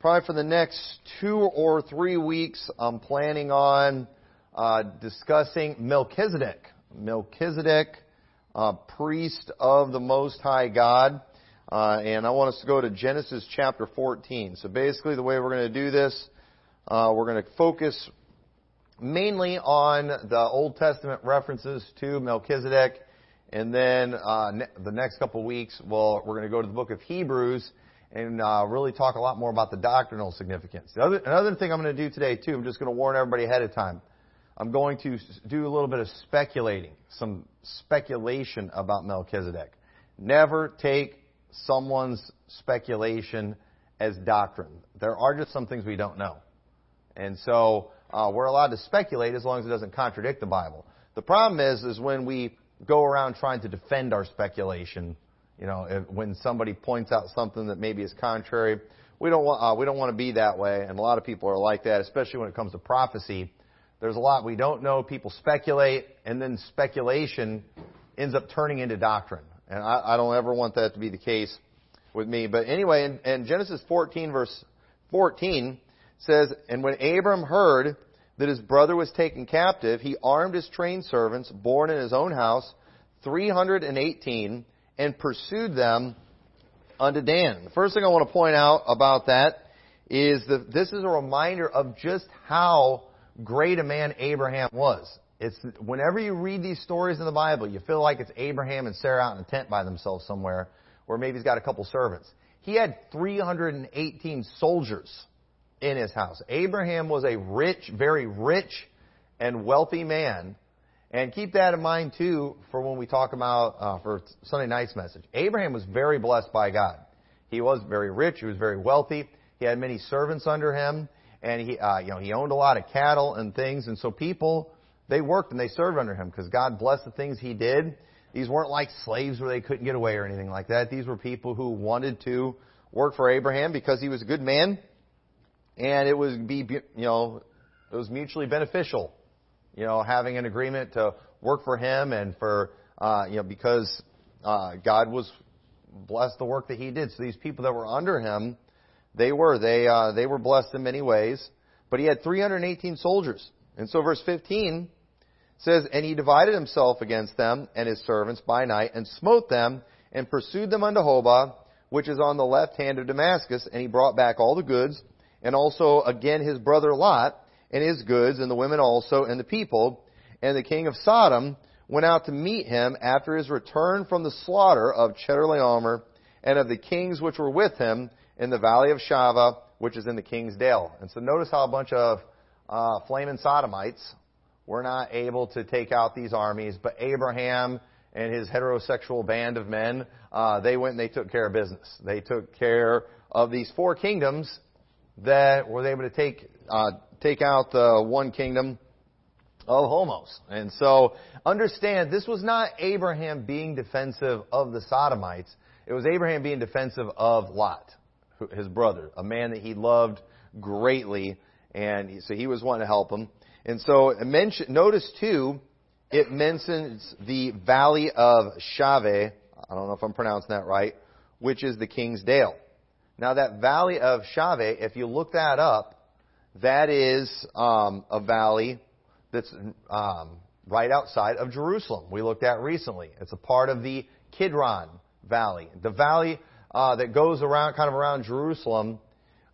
probably for the next two or three weeks, I'm planning on uh, discussing Melchizedek. Melchizedek, uh, priest of the Most High God. Uh, and I want us to go to Genesis chapter 14. So basically, the way we're going to do this, uh, we're going to focus mainly on the Old Testament references to Melchizedek. And then uh, ne- the next couple of weeks, well, we're going to go to the book of Hebrews and uh, really talk a lot more about the doctrinal significance. The other, another thing I'm going to do today, too, I'm just going to warn everybody ahead of time. I'm going to do a little bit of speculating, some speculation about Melchizedek. Never take someone's speculation as doctrine. There are just some things we don't know. And so uh, we're allowed to speculate as long as it doesn't contradict the Bible. The problem is, is when we go around trying to defend our speculation, you know, if, when somebody points out something that maybe is contrary, we don't want uh, we don't want to be that way, and a lot of people are like that, especially when it comes to prophecy. There's a lot we don't know. People speculate, and then speculation ends up turning into doctrine. And I, I don't ever want that to be the case with me. But anyway, in, in Genesis 14, verse 14, says, And when Abram heard that his brother was taken captive, he armed his trained servants, born in his own house, 318, and pursued them unto Dan. The first thing I want to point out about that is that this is a reminder of just how great a man Abraham was. It's whenever you read these stories in the Bible, you feel like it's Abraham and Sarah out in a tent by themselves somewhere, or maybe he's got a couple servants. He had 318 soldiers in his house. Abraham was a rich, very rich and wealthy man. And keep that in mind too for when we talk about uh, for Sunday night's message. Abraham was very blessed by God. He was very rich. He was very wealthy. He had many servants under him and he, uh, you know, he owned a lot of cattle and things, and so people, they worked and they served under him because God blessed the things he did. These weren't like slaves where they couldn't get away or anything like that. These were people who wanted to work for Abraham because he was a good man, and it was be, you know, it was mutually beneficial, you know, having an agreement to work for him and for, uh, you know, because uh, God was blessed the work that he did. So these people that were under him they were. They, uh, they were blessed in many ways. But he had 318 soldiers. And so verse 15 says, And he divided himself against them and his servants by night, and smote them, and pursued them unto Hobah, which is on the left hand of Damascus, and he brought back all the goods, and also again his brother Lot, and his goods, and the women also, and the people. And the king of Sodom went out to meet him after his return from the slaughter of Chedorlaomer, and of the kings which were with him, in the valley of Shaveh, which is in the King's Dale. And so notice how a bunch of uh, flaming sodomites were not able to take out these armies, but Abraham and his heterosexual band of men, uh, they went and they took care of business. They took care of these four kingdoms that were able to take uh, take out the one kingdom of homos. And so understand this was not Abraham being defensive of the sodomites. It was Abraham being defensive of Lot his brother, a man that he loved greatly, and so he was wanting to help him. And so mention, notice too, it mentions the valley of Shave. I don't know if I'm pronouncing that right, which is the King's Dale. Now that valley of Shave, if you look that up, that is um, a valley that's um, right outside of Jerusalem. We looked at recently. It's a part of the Kidron Valley. The valley uh, that goes around, kind of around Jerusalem.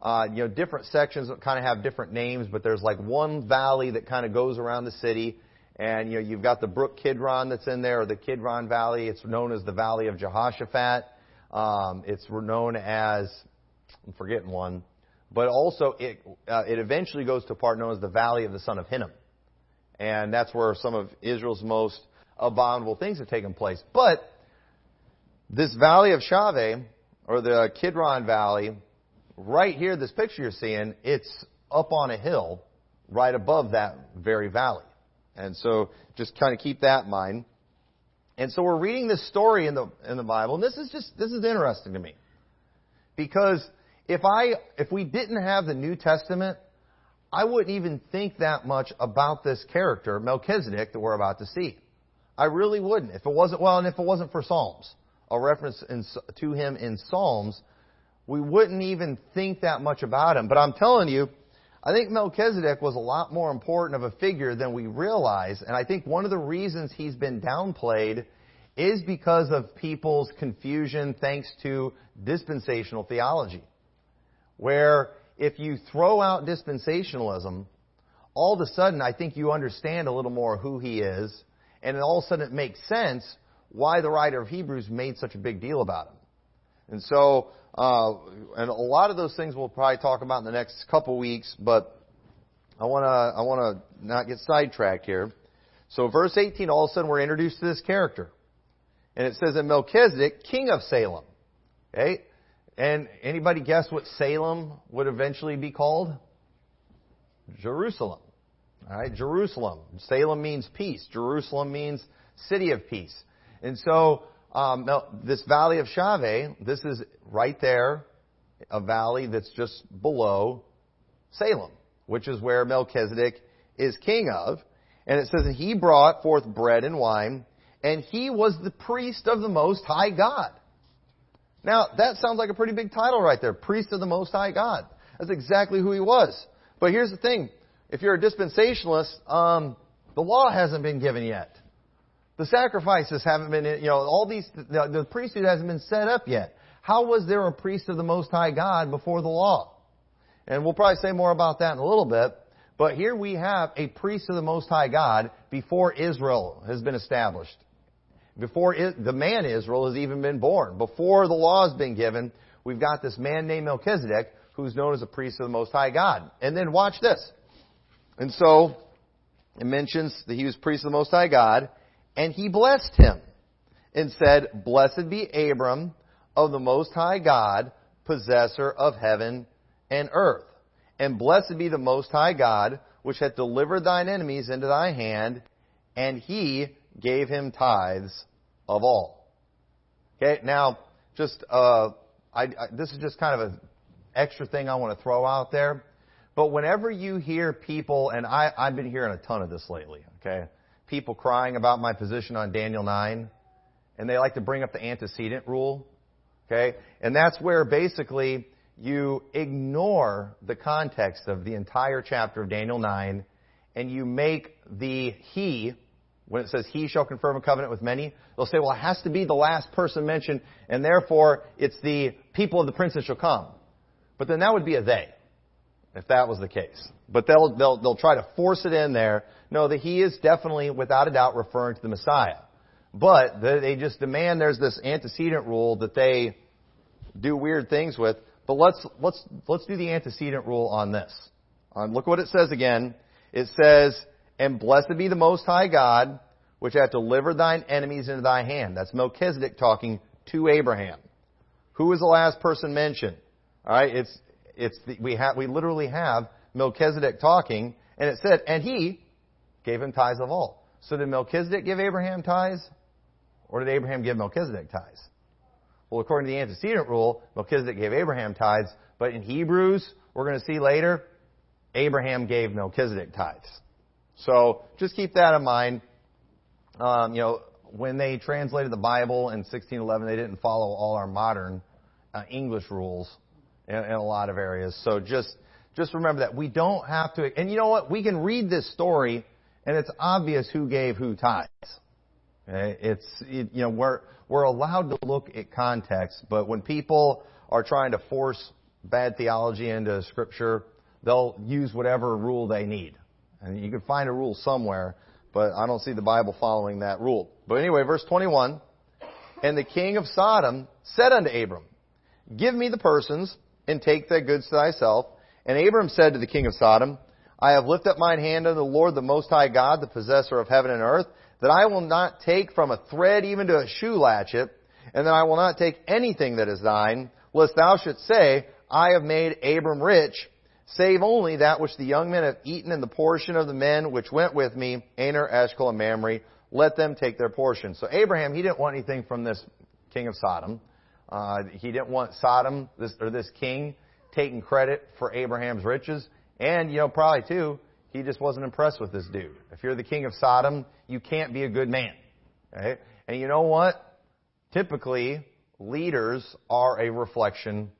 Uh, you know, different sections kind of have different names, but there's like one valley that kind of goes around the city. And, you know, you've got the brook Kidron that's in there, or the Kidron Valley. It's known as the Valley of Jehoshaphat. Um, it's known as, I'm forgetting one. But also, it, uh, it eventually goes to a part known as the Valley of the Son of Hinnom. And that's where some of Israel's most abominable things have taken place. But this Valley of Shaveh or the Kidron Valley, right here, this picture you're seeing, it's up on a hill right above that very valley. And so just kind of keep that in mind. And so we're reading this story in the in the Bible, and this is just this is interesting to me. Because if I if we didn't have the New Testament, I wouldn't even think that much about this character, Melchizedek, that we're about to see. I really wouldn't. If it wasn't well, and if it wasn't for Psalms a reference in, to him in Psalms, we wouldn't even think that much about him. But I'm telling you, I think Melchizedek was a lot more important of a figure than we realize. And I think one of the reasons he's been downplayed is because of people's confusion thanks to dispensational theology. Where if you throw out dispensationalism, all of a sudden I think you understand a little more who he is, and all of a sudden it makes sense why the writer of Hebrews made such a big deal about him. And so, uh, and a lot of those things we'll probably talk about in the next couple weeks, but I want to I want to not get sidetracked here. So, verse 18, all of a sudden we're introduced to this character, and it says, "In Melchizedek, king of Salem." Okay, and anybody guess what Salem would eventually be called? Jerusalem. All right, Jerusalem. Salem means peace. Jerusalem means city of peace. And so, um, this valley of Shaveh, this is right there, a valley that's just below Salem, which is where Melchizedek is king of. And it says that he brought forth bread and wine, and he was the priest of the Most High God. Now, that sounds like a pretty big title right there. Priest of the Most High God. That's exactly who he was. But here's the thing. If you're a dispensationalist, um, the law hasn't been given yet. The sacrifices haven't been, you know, all these, the, the priesthood hasn't been set up yet. How was there a priest of the Most High God before the law? And we'll probably say more about that in a little bit. But here we have a priest of the Most High God before Israel has been established. Before the man Israel has even been born. Before the law has been given, we've got this man named Melchizedek who's known as a priest of the Most High God. And then watch this. And so, it mentions that he was priest of the Most High God, and he blessed him and said, Blessed be Abram of the Most High God, possessor of heaven and earth. And blessed be the Most High God, which hath delivered thine enemies into thy hand, and he gave him tithes of all. Okay, now, just, uh, I, I, this is just kind of an extra thing I want to throw out there. But whenever you hear people, and I, I've been hearing a ton of this lately, okay? People crying about my position on Daniel 9, and they like to bring up the antecedent rule, okay? And that's where basically you ignore the context of the entire chapter of Daniel 9, and you make the he, when it says he shall confirm a covenant with many, they'll say, well, it has to be the last person mentioned, and therefore it's the people of the prince that shall come. But then that would be a they if that was the case. But they'll, they'll, they'll try to force it in there. No, that he is definitely, without a doubt, referring to the Messiah. But they just demand there's this antecedent rule that they do weird things with. But let's, let's, let's do the antecedent rule on this. Um, look what it says again. It says, And blessed be the Most High God, which hath delivered thine enemies into thy hand. That's Melchizedek talking to Abraham. Who is the last person mentioned? Alright, it's, it's the, we have, we literally have Melchizedek talking, and it said, and he gave him tithes of all. So did Melchizedek give Abraham tithes? Or did Abraham give Melchizedek tithes? Well, according to the antecedent rule, Melchizedek gave Abraham tithes, but in Hebrews, we're going to see later, Abraham gave Melchizedek tithes. So just keep that in mind. Um, you know, when they translated the Bible in 1611, they didn't follow all our modern uh, English rules in, in a lot of areas. So just just remember that we don't have to. And you know what? We can read this story, and it's obvious who gave who tithes. It's it, you know we're we're allowed to look at context, but when people are trying to force bad theology into Scripture, they'll use whatever rule they need. And you can find a rule somewhere, but I don't see the Bible following that rule. But anyway, verse 21. And the king of Sodom said unto Abram, Give me the persons and take thy goods to thyself. And Abram said to the king of Sodom, I have lifted up mine hand unto the Lord, the Most High God, the possessor of heaven and earth, that I will not take from a thread even to a shoe latchet, and that I will not take anything that is thine, lest thou shouldst say, I have made Abram rich, save only that which the young men have eaten in the portion of the men which went with me, Aner, Eshcol, and Mamre. Let them take their portion. So Abraham, he didn't want anything from this king of Sodom. Uh, he didn't want Sodom, this, or this king, taking credit for Abraham's riches. And, you know, probably too, he just wasn't impressed with this dude. If you're the king of Sodom, you can't be a good man. And you know what? Typically, leaders are a reflection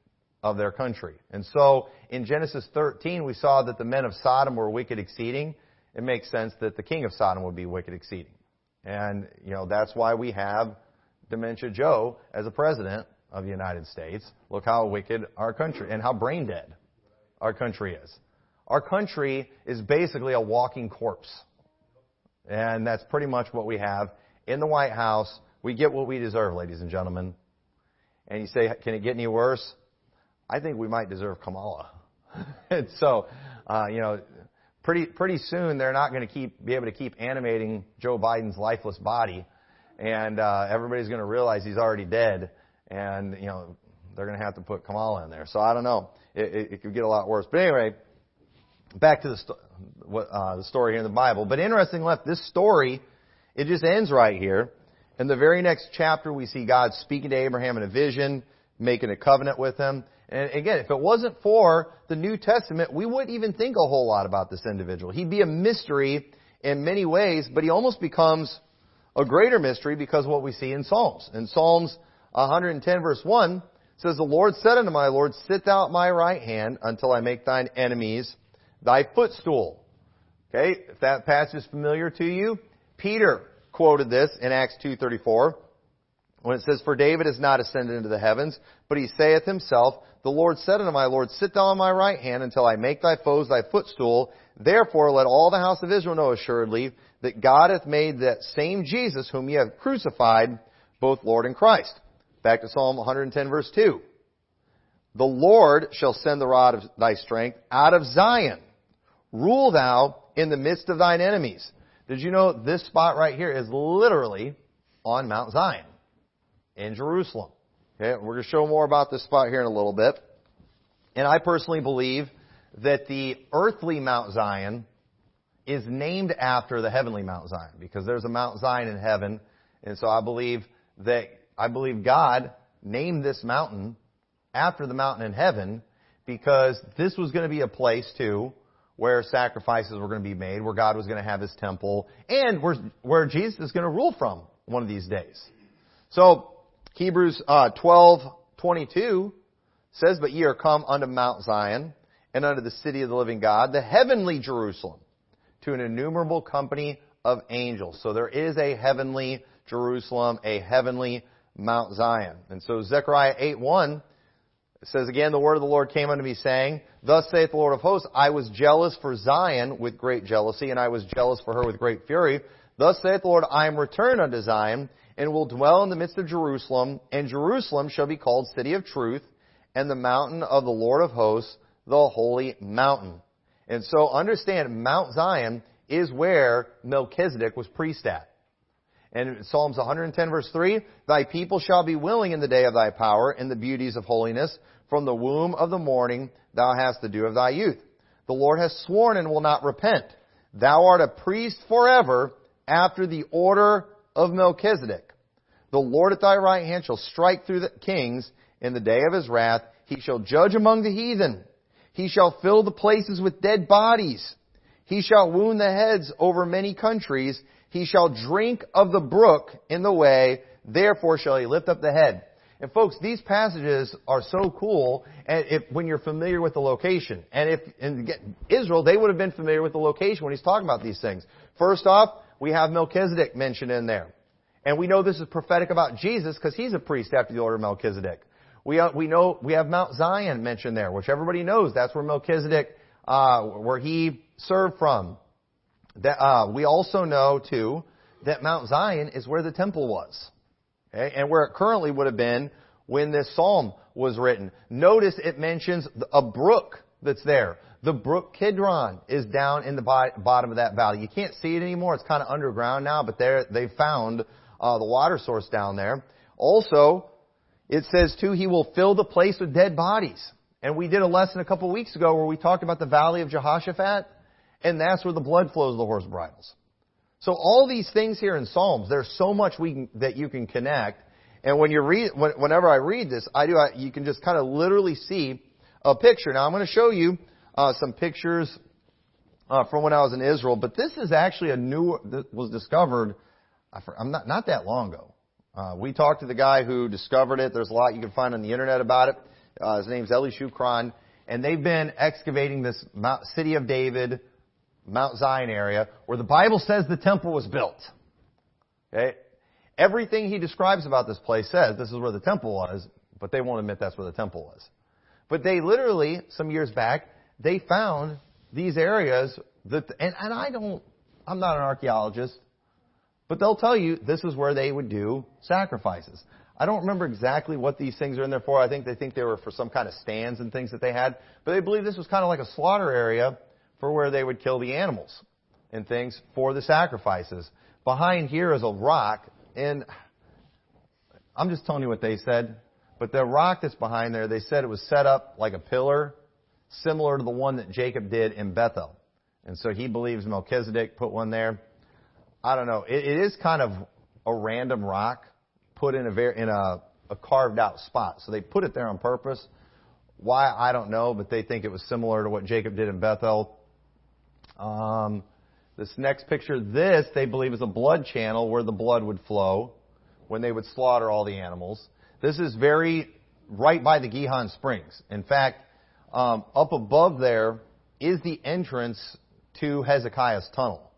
of their country. And so in Genesis 13, we saw that the men of Sodom were wicked exceeding. It makes sense that the king of Sodom would be wicked exceeding. And, you know, that's why we have Dementia Joe as a president of the United States. Look how wicked our country and how brain dead our country is. Our country is basically a walking corpse. And that's pretty much what we have in the White House. We get what we deserve, ladies and gentlemen. And you say, can it get any worse? I think we might deserve Kamala. and so, uh, you know, pretty pretty soon they're not going to keep be able to keep animating Joe Biden's lifeless body, and uh, everybody's going to realize he's already dead, and you know they're going to have to put Kamala in there. So I don't know. It, it, it could get a lot worse. But anyway, back to the sto- what, uh, the story here in the Bible. But interesting enough, this story it just ends right here. In the very next chapter, we see God speaking to Abraham in a vision, making a covenant with him. And again, if it wasn't for the New Testament, we wouldn't even think a whole lot about this individual. He'd be a mystery in many ways, but he almost becomes a greater mystery because of what we see in Psalms. In Psalms 110 verse 1 says, The Lord said unto my Lord, Sit thou at my right hand until I make thine enemies thy footstool. Okay, if that passage is familiar to you, Peter quoted this in Acts 2.34 when it says, For David is not ascended into the heavens, but he saith himself, The Lord said unto my Lord, Sit thou on my right hand until I make thy foes thy footstool. Therefore let all the house of Israel know assuredly that God hath made that same Jesus whom ye have crucified, both Lord and Christ. Back to Psalm 110 verse 2. The Lord shall send the rod of thy strength out of Zion. Rule thou in the midst of thine enemies. Did you know this spot right here is literally on Mount Zion in Jerusalem? Okay, we're going to show more about this spot here in a little bit. And I personally believe that the earthly Mount Zion is named after the heavenly Mount Zion because there's a Mount Zion in heaven. And so I believe that, I believe God named this mountain after the mountain in heaven because this was going to be a place too where sacrifices were going to be made, where God was going to have his temple, and where, where Jesus is going to rule from one of these days. So, Hebrews uh, 12, 22 says, But ye are come unto Mount Zion, and unto the city of the living God, the heavenly Jerusalem, to an innumerable company of angels. So there is a heavenly Jerusalem, a heavenly Mount Zion. And so Zechariah 8, 1 says again, the word of the Lord came unto me saying, Thus saith the Lord of hosts, I was jealous for Zion with great jealousy, and I was jealous for her with great fury. Thus saith the Lord, I am returned unto Zion, and will dwell in the midst of Jerusalem, and Jerusalem shall be called city of truth, and the mountain of the Lord of hosts, the holy mountain. And so understand, Mount Zion is where Melchizedek was priest at. And Psalms 110 verse 3, Thy people shall be willing in the day of thy power, in the beauties of holiness. From the womb of the morning thou hast the dew of thy youth. The Lord has sworn and will not repent. Thou art a priest forever after the order of Melchizedek. The Lord at thy right hand shall strike through the kings in the day of his wrath. He shall judge among the heathen. He shall fill the places with dead bodies. He shall wound the heads over many countries. He shall drink of the brook in the way. Therefore shall he lift up the head. And folks, these passages are so cool and if, when you're familiar with the location. And if in Israel, they would have been familiar with the location when he's talking about these things. First off, we have Melchizedek mentioned in there. And we know this is prophetic about Jesus because he's a priest after the order of Melchizedek. We, uh, we know we have Mount Zion mentioned there, which everybody knows that's where Melchizedek, uh, where he served from. That, uh, we also know too that Mount Zion is where the temple was. Okay? And where it currently would have been when this psalm was written. Notice it mentions a brook that's there. The brook Kidron is down in the bottom of that valley. You can't see it anymore. It's kind of underground now, but there they found uh, the water source down there. Also, it says too, he will fill the place with dead bodies. And we did a lesson a couple of weeks ago where we talked about the valley of Jehoshaphat, and that's where the blood flows of the horse bridles. So all these things here in Psalms, there's so much we can, that you can connect. And when you read, whenever I read this, I do, I, you can just kind of literally see a picture. Now I'm going to show you uh, some pictures uh, from when I was in Israel, but this is actually a new that was discovered. I'm not not that long ago. Uh, we talked to the guy who discovered it. There's a lot you can find on the internet about it. Uh, his name's Eli Shukron, and they've been excavating this Mount, city of David, Mount Zion area, where the Bible says the temple was built. Okay? Everything he describes about this place says this is where the temple was, but they won't admit that's where the temple was. But they literally, some years back, they found these areas that, and, and I don't, I'm not an archaeologist, but they'll tell you this is where they would do sacrifices. I don't remember exactly what these things are in there for. I think they think they were for some kind of stands and things that they had. But they believe this was kind of like a slaughter area for where they would kill the animals and things for the sacrifices. Behind here is a rock, and I'm just telling you what they said. But the rock that's behind there, they said it was set up like a pillar, similar to the one that Jacob did in Bethel. And so he believes Melchizedek put one there. I don't know. it, it is kind of a random rock put in a very, in a, a carved out spot. So they put it there on purpose. Why I don't know, but they think it was similar to what Jacob did in Bethel. Um, this next picture, this they believe is a blood channel where the blood would flow when they would slaughter all the animals. This is very right by the Gihon Springs. In fact, um, up above there is the entrance to Hezekiah's tunnel.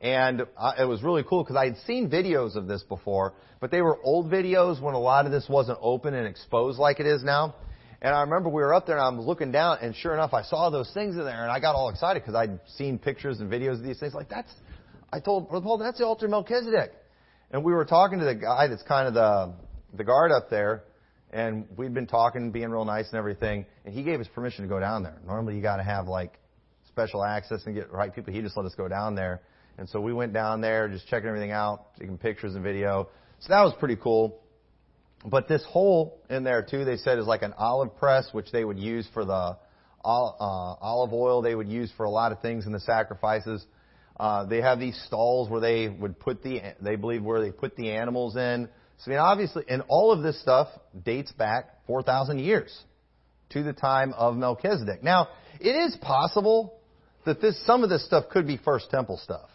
And uh, it was really cool because I had seen videos of this before, but they were old videos when a lot of this wasn't open and exposed like it is now. And I remember we were up there and I was looking down and sure enough I saw those things in there and I got all excited because I'd seen pictures and videos of these things. Like that's, I told Brother Paul, that's the altar of Melchizedek. And we were talking to the guy that's kind of the, the guard up there and we'd been talking, being real nice and everything, and he gave us permission to go down there. Normally you gotta have like special access and get right people. He just let us go down there. And so we went down there, just checking everything out, taking pictures and video. So that was pretty cool. But this hole in there too, they said is like an olive press, which they would use for the uh, olive oil. They would use for a lot of things in the sacrifices. Uh, they have these stalls where they would put the, they believe where they put the animals in. So I mean, obviously, and all of this stuff dates back 4,000 years to the time of Melchizedek. Now, it is possible that this, some of this stuff could be First Temple stuff.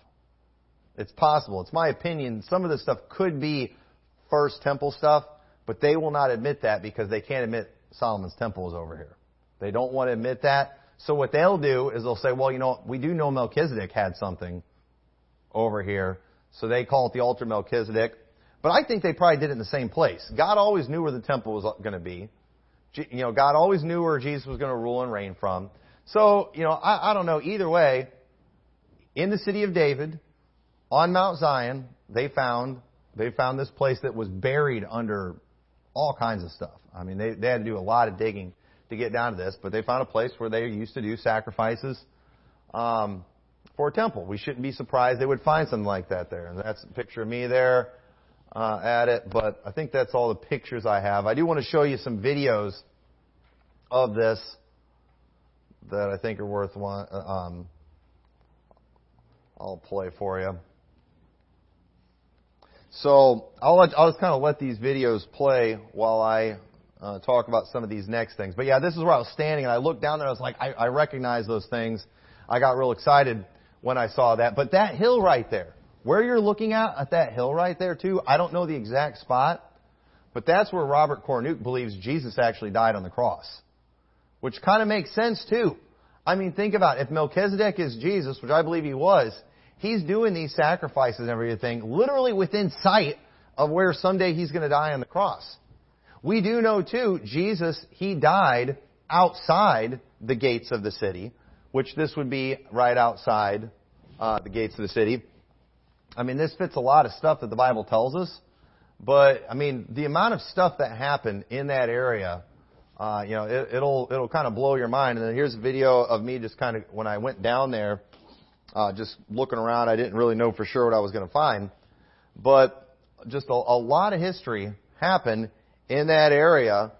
It's possible. It's my opinion. Some of this stuff could be First Temple stuff, but they will not admit that because they can't admit Solomon's Temple is over here. They don't want to admit that. So what they'll do is they'll say, well, you know, we do know Melchizedek had something over here. So they call it the altar Melchizedek. But I think they probably did it in the same place. God always knew where the temple was going to be. You know, God always knew where Jesus was going to rule and reign from. So, you know, I, I don't know. Either way, in the city of David, on Mount Zion, they found they found this place that was buried under all kinds of stuff. I mean, they, they had to do a lot of digging to get down to this, but they found a place where they used to do sacrifices um, for a temple. We shouldn't be surprised they would find something like that there. And that's a picture of me there uh, at it, but I think that's all the pictures I have. I do want to show you some videos of this that I think are worth one. Uh, um, I'll play for you. So I'll, let, I'll just kind of let these videos play while I uh, talk about some of these next things. But yeah, this is where I was standing, and I looked down there. I was like, I, I recognize those things. I got real excited when I saw that. But that hill right there, where you're looking at, at that hill right there too, I don't know the exact spot, but that's where Robert Cornuke believes Jesus actually died on the cross. Which kind of makes sense too. I mean, think about it. If Melchizedek is Jesus, which I believe he was, he's doing these sacrifices and everything literally within sight of where someday he's going to die on the cross. We do know too, Jesus, he died outside the gates of the city, which this would be right outside uh, the gates of the city. I mean, this fits a lot of stuff that the Bible tells us, but I mean, the amount of stuff that happened in that area, uh, you know, it, it'll it'll kind of blow your mind. And then here's a video of me just kind of when I went down there uh, just looking around, I didn't really know for sure what I was going to find. But just a, a lot of history happened in that area.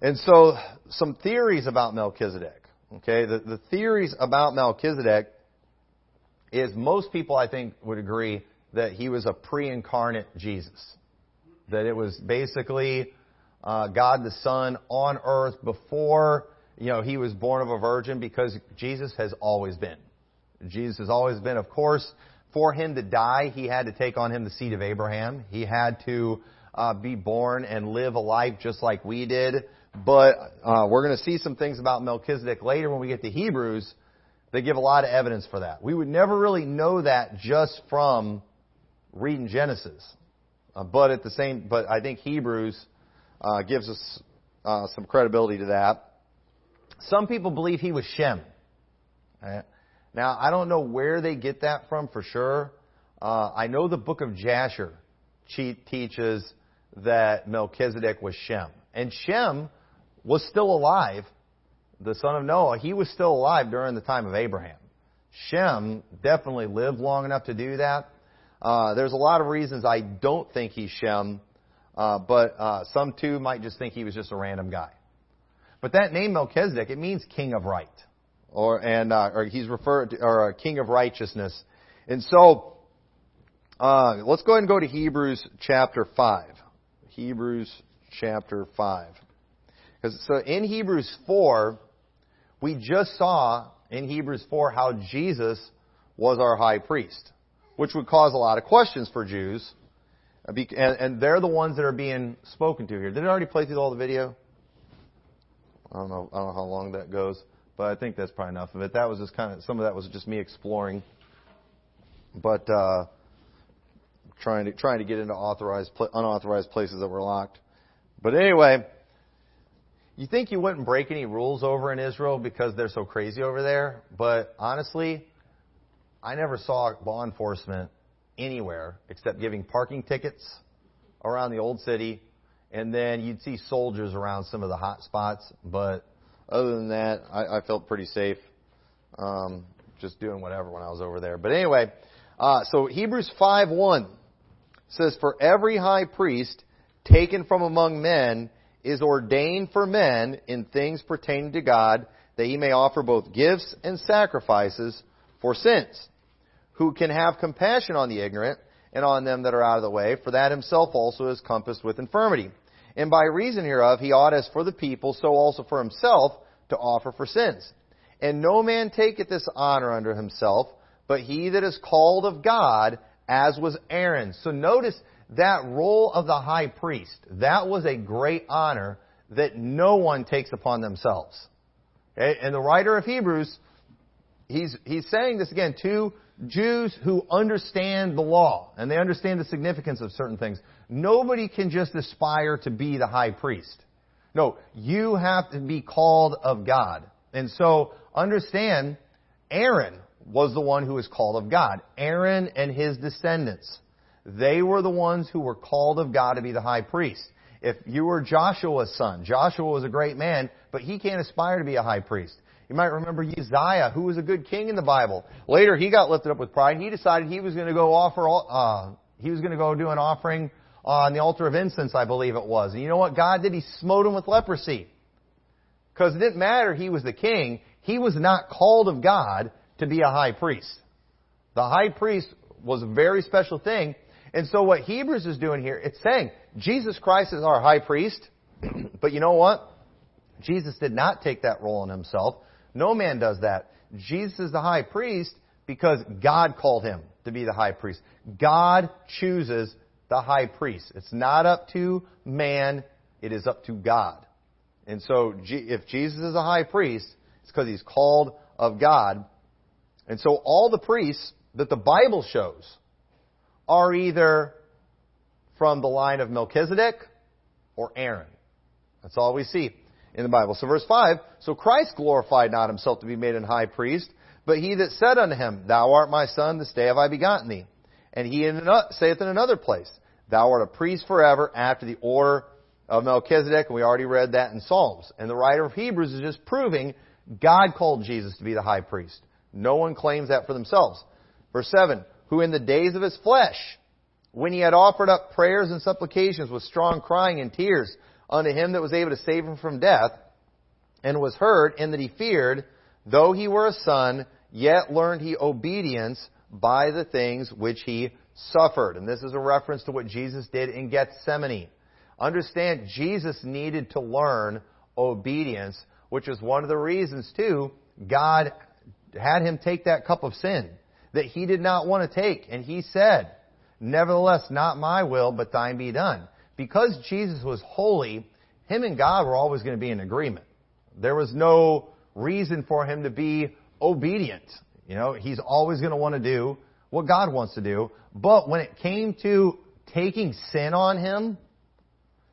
And so some theories about Melchizedek. Okay, the, the theories about Melchizedek is most people I think would agree that he was a pre-incarnate Jesus. That it was basically uh, God the Son on earth before you know he was born of a virgin because Jesus has always been. Jesus has always been, of course, for him to die, he had to take on him the seed of Abraham. He had to uh, be born and live a life just like we did. But uh, we're going to see some things about Melchizedek later when we get to Hebrews that give a lot of evidence for that. We would never really know that just from reading Genesis, uh, but at the same, but I think Hebrews uh, gives us uh, some credibility to that. Some people believe he was Shem. Right? Now I don't know where they get that from for sure. Uh, I know the book of Jasher teaches that Melchizedek was Shem, and Shem was still alive, the son of Noah, he was still alive during the time of Abraham. Shem definitely lived long enough to do that. Uh, there's a lot of reasons I don't think he's Shem, uh, but uh, some too might just think he was just a random guy. But that name Melchizedek, it means king of right, or and uh, or he's referred to, or a king of righteousness. And so, uh, let's go ahead and go to Hebrews chapter five. Hebrews chapter five. Because so in Hebrews 4, we just saw in Hebrews 4 how Jesus was our high priest, which would cause a lot of questions for Jews. And, they're the ones that are being spoken to here. Did it already play through all the video? I don't know. I don't know how long that goes, but I think that's probably enough of it. That was just kind of some of that was just me exploring, but uh, trying to trying to get into authorized unauthorized places that were locked. But anyway, you think you wouldn't break any rules over in Israel because they're so crazy over there, but honestly, I never saw law enforcement anywhere except giving parking tickets around the old city, and then you'd see soldiers around some of the hot spots. But other than that, I, I felt pretty safe, um, just doing whatever when I was over there. But anyway, uh, so Hebrews 5:1 says, "For every high priest taken from among men." Is ordained for men in things pertaining to God, that he may offer both gifts and sacrifices for sins, who can have compassion on the ignorant and on them that are out of the way, for that himself also is compassed with infirmity. And by reason hereof he ought as for the people, so also for himself, to offer for sins. And no man taketh this honor unto himself, but he that is called of God, as was Aaron. So notice that role of the high priest, that was a great honor that no one takes upon themselves. Okay? And the writer of Hebrews, he's, he's saying this again to Jews who understand the law and they understand the significance of certain things. Nobody can just aspire to be the high priest. No, you have to be called of God. And so understand, Aaron was the one who was called of God. Aaron and his descendants. They were the ones who were called of God to be the high priest. If you were Joshua's son, Joshua was a great man, but he can't aspire to be a high priest. You might remember Uzziah, who was a good king in the Bible. Later, he got lifted up with pride. He decided he was going to go offer, uh, he was going to go do an offering on the altar of incense, I believe it was. And you know what God did? He smote him with leprosy. Because it didn't matter he was the king. He was not called of God to be a high priest. The high priest was a very special thing, and so what Hebrews is doing here, it's saying Jesus Christ is our high priest, but you know what? Jesus did not take that role on himself. No man does that. Jesus is the high priest because God called him to be the high priest. God chooses the high priest. It's not up to man, it is up to God. And so if Jesus is a high priest, it's because he's called of God. And so all the priests that the Bible shows are either from the line of Melchizedek or Aaron. That's all we see in the Bible. So verse 5, so Christ glorified not himself to be made an high priest, but he that said unto him, Thou art my son, this day have I begotten thee. And he saith in another place, Thou art a priest forever after the order of Melchizedek, and we already read that in Psalms. And the writer of Hebrews is just proving God called Jesus to be the high priest. No one claims that for themselves. Verse 7, who in the days of his flesh, when he had offered up prayers and supplications with strong crying and tears unto him that was able to save him from death, and was heard in that he feared, though he were a son, yet learned he obedience by the things which he suffered. And this is a reference to what Jesus did in Gethsemane. Understand, Jesus needed to learn obedience, which is one of the reasons, too, God had him take that cup of sin that he did not want to take. And he said, Nevertheless, not my will, but thine be done. Because Jesus was holy, him and God were always going to be in agreement. There was no reason for him to be obedient. You know, he's always going to want to do what God wants to do. But when it came to taking sin on him,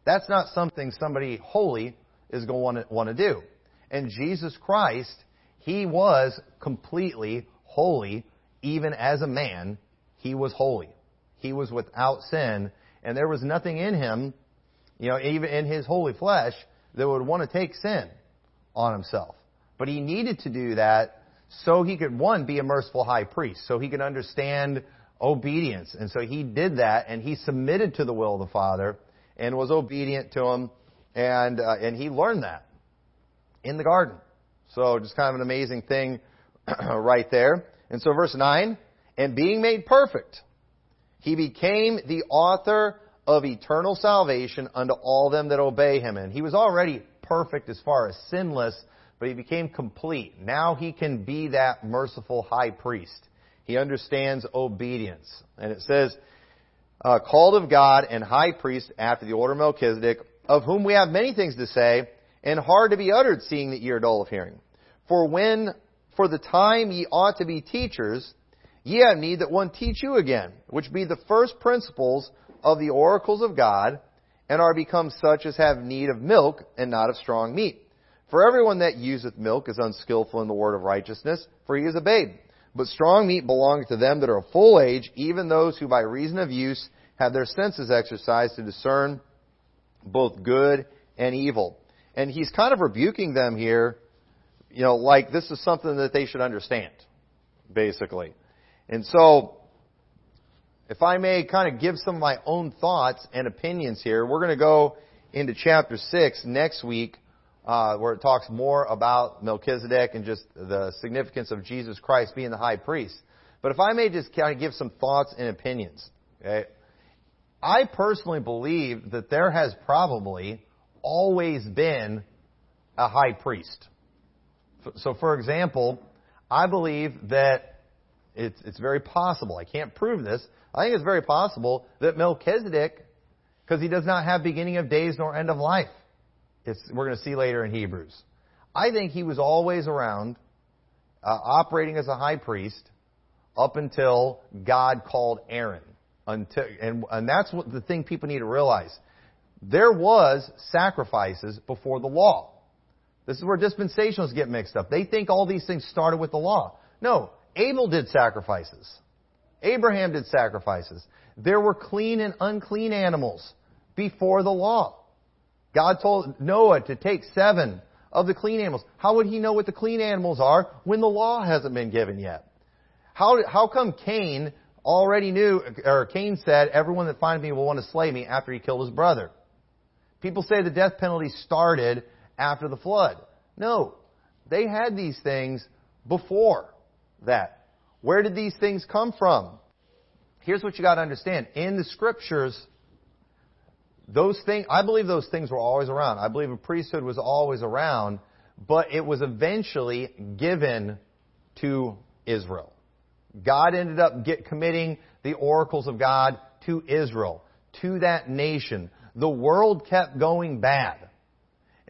that's not something somebody holy is going to want to, do. And Jesus Christ, he was completely holy, even as a man, he was holy. He was without sin, and there was nothing in him, you know, even in his holy flesh, that would want to take sin on himself. But he needed to do that so he could, one, be a merciful high priest, so he could understand obedience. And so he did that, and he submitted to the will of the Father and was obedient to him, and, uh, and he learned that in the garden. So just kind of an amazing thing right there. And so verse 9, and being made perfect, he became the author of eternal salvation unto all them that obey him. And he was already perfect as far as sinless, but he became complete. Now he can be that merciful high priest. He understands obedience. And it says, uh, called of God and high priest after the order of Melchizedek, of whom we have many things to say, and hard to be uttered, seeing that ye are dull of hearing. For when, for the time ye ought to be teachers, ye have need that one teach you again, which be the first principles of the oracles of God, and are become such as have need of milk, and not of strong meat. For everyone that useth milk is unskillful in the word of righteousness, for he is a babe. But strong meat belongeth to them that are of full age, even those who by reason of use have their senses exercised to discern both good and evil. And he's kind of rebuking them here, you know, like this is something that they should understand, basically. And so, if I may kind of give some of my own thoughts and opinions here, we're going to go into chapter 6 next week uh, where it talks more about Melchizedek and just the significance of Jesus Christ being the high priest. But if I may just kind of give some thoughts and opinions, okay? I personally believe that there has probably always been a high priest. So, for example, I believe that it's, it's very possible, I can't prove this, I think it's very possible that Melchizedek, because he does not have beginning of days nor end of life, it's, we're going to see later in Hebrews. I think he was always around, uh, operating as a high priest, up until God called Aaron. Until, and, and that's what the thing people need to realize. There was sacrifices before the law. This is where dispensationalists get mixed up. They think all these things started with the law. No, Abel did sacrifices. Abraham did sacrifices. There were clean and unclean animals before the law. God told Noah to take seven of the clean animals. How would he know what the clean animals are when the law hasn't been given yet? How, how come Cain already knew, or Cain said, everyone that finds me will want to slay me after he killed his brother? People say the death penalty started after the flood. No. They had these things before that. Where did these things come from? Here's what you got to understand. In the scriptures, those things, I believe those things were always around. I believe a priesthood was always around, but it was eventually given to Israel. God ended up get, committing the oracles of God to Israel, to that nation. The world kept going bad.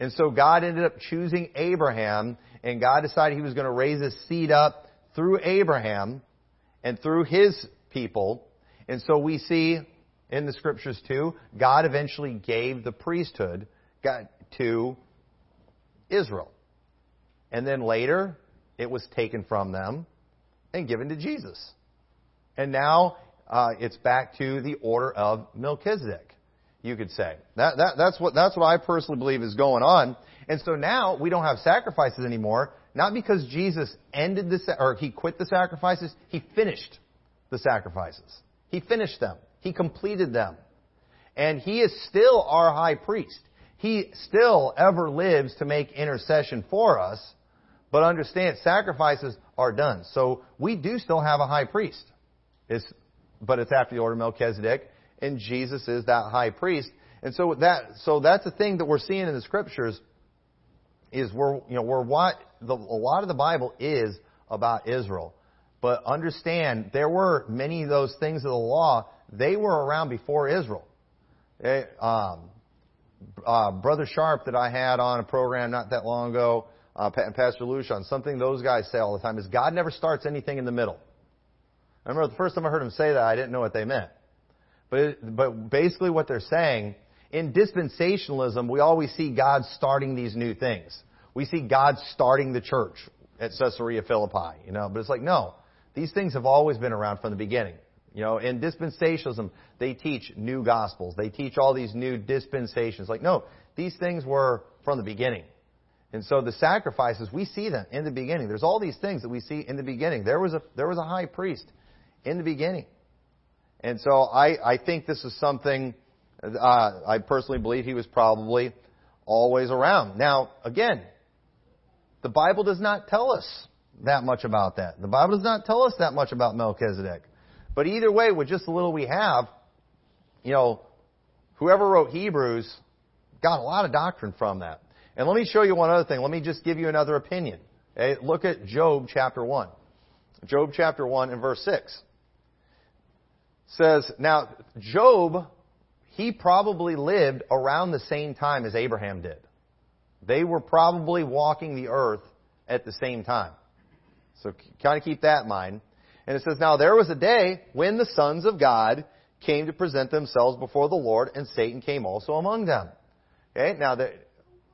And so God ended up choosing Abraham, and God decided he was going to raise his seed up through Abraham and through his people. And so we see in the scriptures too, God eventually gave the priesthood to Israel. And then later, it was taken from them and given to Jesus. And now uh, it's back to the order of Melchizedek, you could say. That, that, that's, what, that's what I personally believe is going on. And so now we don't have sacrifices anymore, not because Jesus ended the, or he quit the sacrifices, he finished the sacrifices. He finished them. He completed them. And He is still our high priest. He still ever lives to make intercession for us. But understand, sacrifices are done. So we do still have a high priest. It's, but it's after the order of Melchizedek, and Jesus is that high priest. And so that, so that's the thing that we're seeing in the scriptures is we're, you know, we're what, the, a lot of the Bible is about Israel. But understand, there were many of those things of the law they were around before Israel. It, um, uh, Brother Sharp that I had on a program not that long ago, uh, Pastor Lucian, something those guys say all the time is God never starts anything in the middle. I remember the first time I heard them say that, I didn't know what they meant. But, but basically what they're saying, in dispensationalism, we always see God starting these new things. We see God starting the church at Caesarea Philippi, you know, but it's like, no, these things have always been around from the beginning. You know, in dispensationalism, they teach new gospels. They teach all these new dispensations. Like, no, these things were from the beginning. And so the sacrifices, we see them in the beginning. There's all these things that we see in the beginning. There was a, there was a high priest in the beginning. And so I, I think this is something, uh, I personally believe he was probably always around. Now, again, the Bible does not tell us that much about that. The Bible does not tell us that much about Melchizedek. But either way, with just a little we have, you know, whoever wrote Hebrews got a lot of doctrine from that. And let me show you one other thing. Let me just give you another opinion. Okay? Look at Job chapter 1. Job chapter 1 and verse 6 says, now, Job, he probably lived around the same time as Abraham did. They were probably walking the earth at the same time. So kind of keep that in mind. And it says, Now there was a day when the sons of God came to present themselves before the Lord, and Satan came also among them. Okay, now the,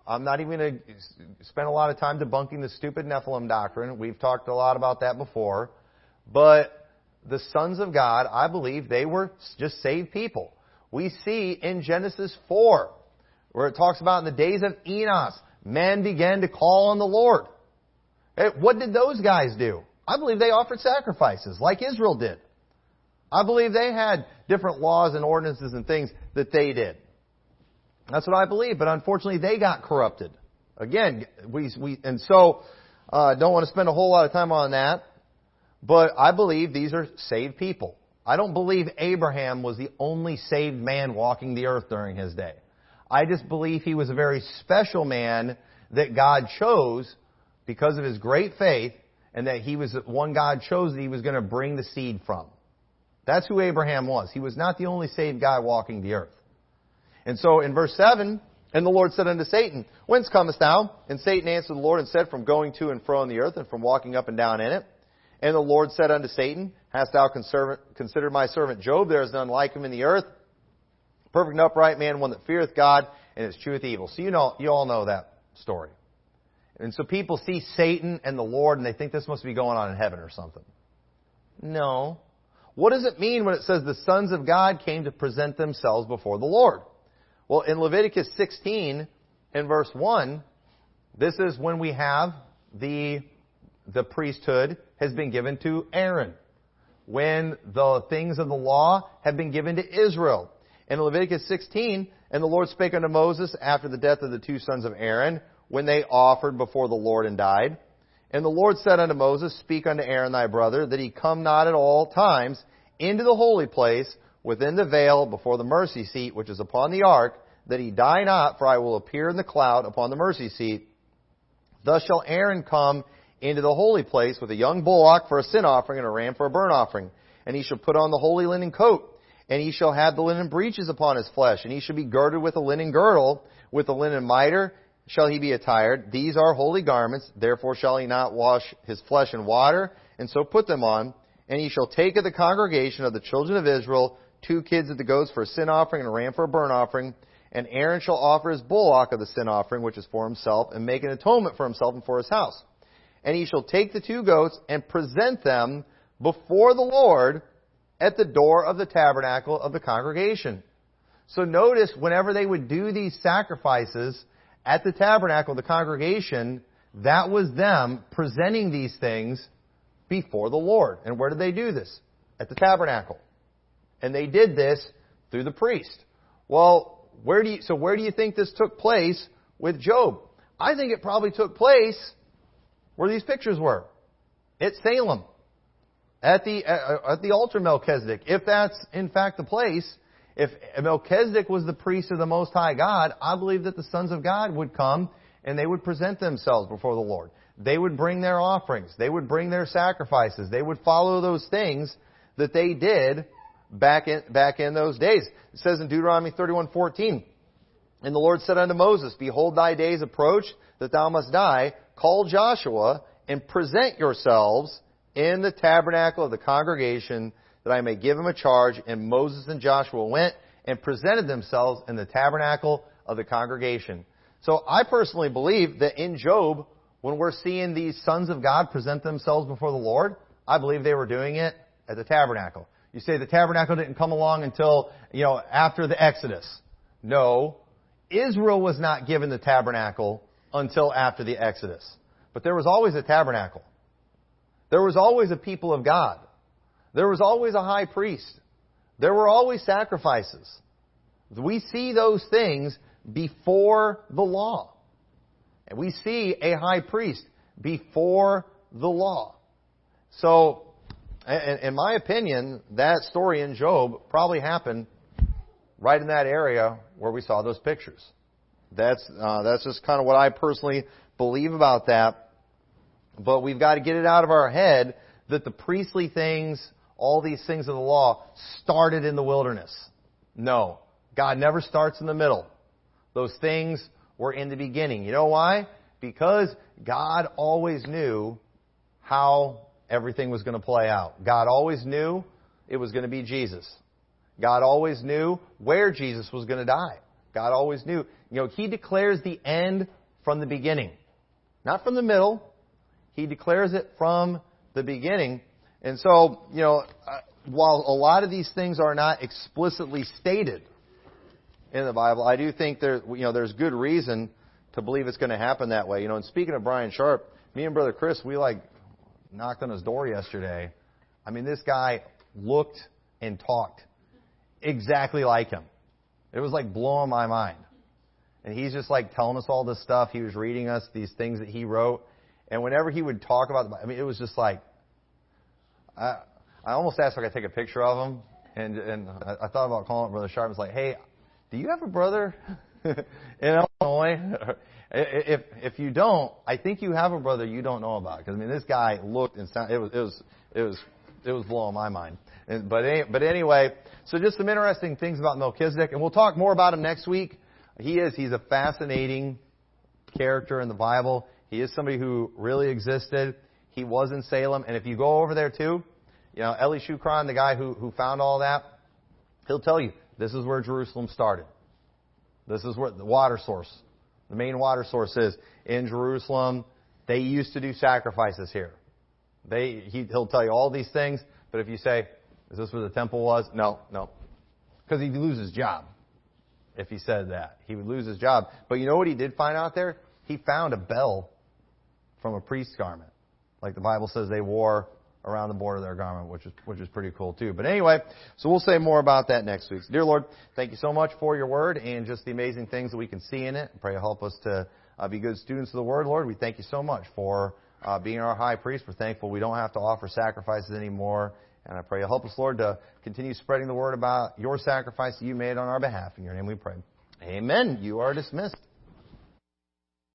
I'm not even going to spend a lot of time debunking the stupid Nephilim doctrine. We've talked a lot about that before. But the sons of God, I believe they were just saved people. We see in Genesis 4, where it talks about in the days of Enos, men began to call on the Lord. What did those guys do? I believe they offered sacrifices, like Israel did. I believe they had different laws and ordinances and things that they did. That's what I believe, but unfortunately they got corrupted. Again, we, we and so, uh, don't want to spend a whole lot of time on that, but I believe these are saved people. I don't believe Abraham was the only saved man walking the earth during his day. I just believe he was a very special man that God chose because of his great faith and that he was one God chose that he was going to bring the seed from. That's who Abraham was. He was not the only saved guy walking the earth. And so in verse 7, and the Lord said unto Satan, Whence comest thou? And Satan answered the Lord and said, From going to and fro in the earth and from walking up and down in it. And the Lord said unto Satan, Hast thou considered my servant Job? There is none like him in the earth. Perfect and upright man, one that feareth God and escheweth evil. So you know, you all know that story. And so people see Satan and the Lord and they think this must be going on in heaven or something. No. What does it mean when it says the sons of God came to present themselves before the Lord? Well, in Leviticus 16 in verse 1, this is when we have the, the priesthood has been given to Aaron. When the things of the law have been given to Israel. In Leviticus 16, and the Lord spake unto Moses after the death of the two sons of Aaron, when they offered before the Lord and died. And the Lord said unto Moses, Speak unto Aaron thy brother, that he come not at all times into the holy place within the veil before the mercy seat which is upon the ark, that he die not, for I will appear in the cloud upon the mercy seat. Thus shall Aaron come into the holy place with a young bullock for a sin offering and a ram for a burnt offering. And he shall put on the holy linen coat, and he shall have the linen breeches upon his flesh, and he shall be girded with a linen girdle, with a linen mitre, shall he be attired. These are holy garments, therefore shall he not wash his flesh in water, and so put them on. And he shall take of the congregation of the children of Israel two kids of the goats for a sin offering and a ram for a burnt offering. And Aaron shall offer his bullock of the sin offering, which is for himself, and make an atonement for himself and for his house. And he shall take the two goats and present them before the Lord at the door of the tabernacle of the congregation. So notice whenever they would do these sacrifices, at the tabernacle, of the congregation, that was them presenting these things before the Lord. And where did they do this? At the tabernacle. And they did this through the priest. Well, where do you, so where do you think this took place with Job? I think it probably took place where these pictures were. At Salem. At the, at the altar Melchizedek. If that's in fact the place, if Melchizedek was the priest of the Most High God, I believe that the sons of God would come and they would present themselves before the Lord. They would bring their offerings. They would bring their sacrifices. They would follow those things that they did back in, back in those days. It says in Deuteronomy 31:14, And the Lord said unto Moses, Behold, thy days approach that thou must die. Call Joshua and present yourselves in the tabernacle of the congregation that I may give him a charge. And Moses and Joshua went and presented themselves in the tabernacle of the congregation. So I personally believe that in Job, when we're seeing these sons of God present themselves before the Lord, I believe they were doing it at the tabernacle. You say the tabernacle didn't come along until, you know, after the Exodus. No. Israel was not given the tabernacle until after the Exodus. But there was always a tabernacle. There was always a people of God. There was always a high priest. There were always sacrifices. We see those things before the law. And we see a high priest before the law. So, in my opinion, that story in Job probably happened right in that area where we saw those pictures. That's uh, that's just kind of what I personally believe about that. But we've got to get it out of our head that the priestly things, all these things of the law, started in the wilderness. No, God never starts in the middle. Those things were in the beginning. You know why? Because God always knew how everything was going to play out. God always knew it was going to be Jesus. God always knew where Jesus was going to die. God always knew. You know, He declares the end from the beginning. Not from the middle. He declares it from the beginning. And so, you know, uh, while a lot of these things are not explicitly stated in the Bible, I do think there, you know, there's good reason to believe it's going to happen that way. You know, and speaking of Brian Sharp, me and Brother Chris, we like knocked on his door yesterday. I mean, this guy looked and talked exactly like him. It was like blowing my mind. And he's just like telling us all this stuff. He was reading us these things that he wrote. And whenever he would talk about, the, I mean, it was just like, I, I almost asked if I could take a picture of him. And, and I, I thought about calling Brother Sharp. I was like, hey, do you have a brother in Illinois? if, if you don't, I think you have a brother you don't know about. Because, I mean, this guy looked and sounded, it was, it was, it was, it was blowing my mind. But, but anyway, so just some interesting things about Melchizedek, and we'll talk more about him next week. He is, he's a fascinating character in the Bible. He is somebody who really existed. He was in Salem, and if you go over there too, you know, Eli Shukron, the guy who, who found all that, he'll tell you, this is where Jerusalem started. This is where the water source, the main water source is in Jerusalem. They used to do sacrifices here. They, he, he'll tell you all these things, but if you say, is this where the temple was? No, no. Because he loses his job if he said that. He would lose his job. But you know what he did find out there? He found a bell from a priest's garment. Like the Bible says they wore around the border of their garment, which is which is pretty cool too. But anyway, so we'll say more about that next week. Dear Lord, thank you so much for your word and just the amazing things that we can see in it. Pray you help us to uh, be good students of the word, Lord. We thank you so much for uh, being our high priest. We're thankful we don't have to offer sacrifices anymore. And I pray you'll help us, Lord, to continue spreading the word about your sacrifice that you made on our behalf. In your name we pray. Amen. You are dismissed.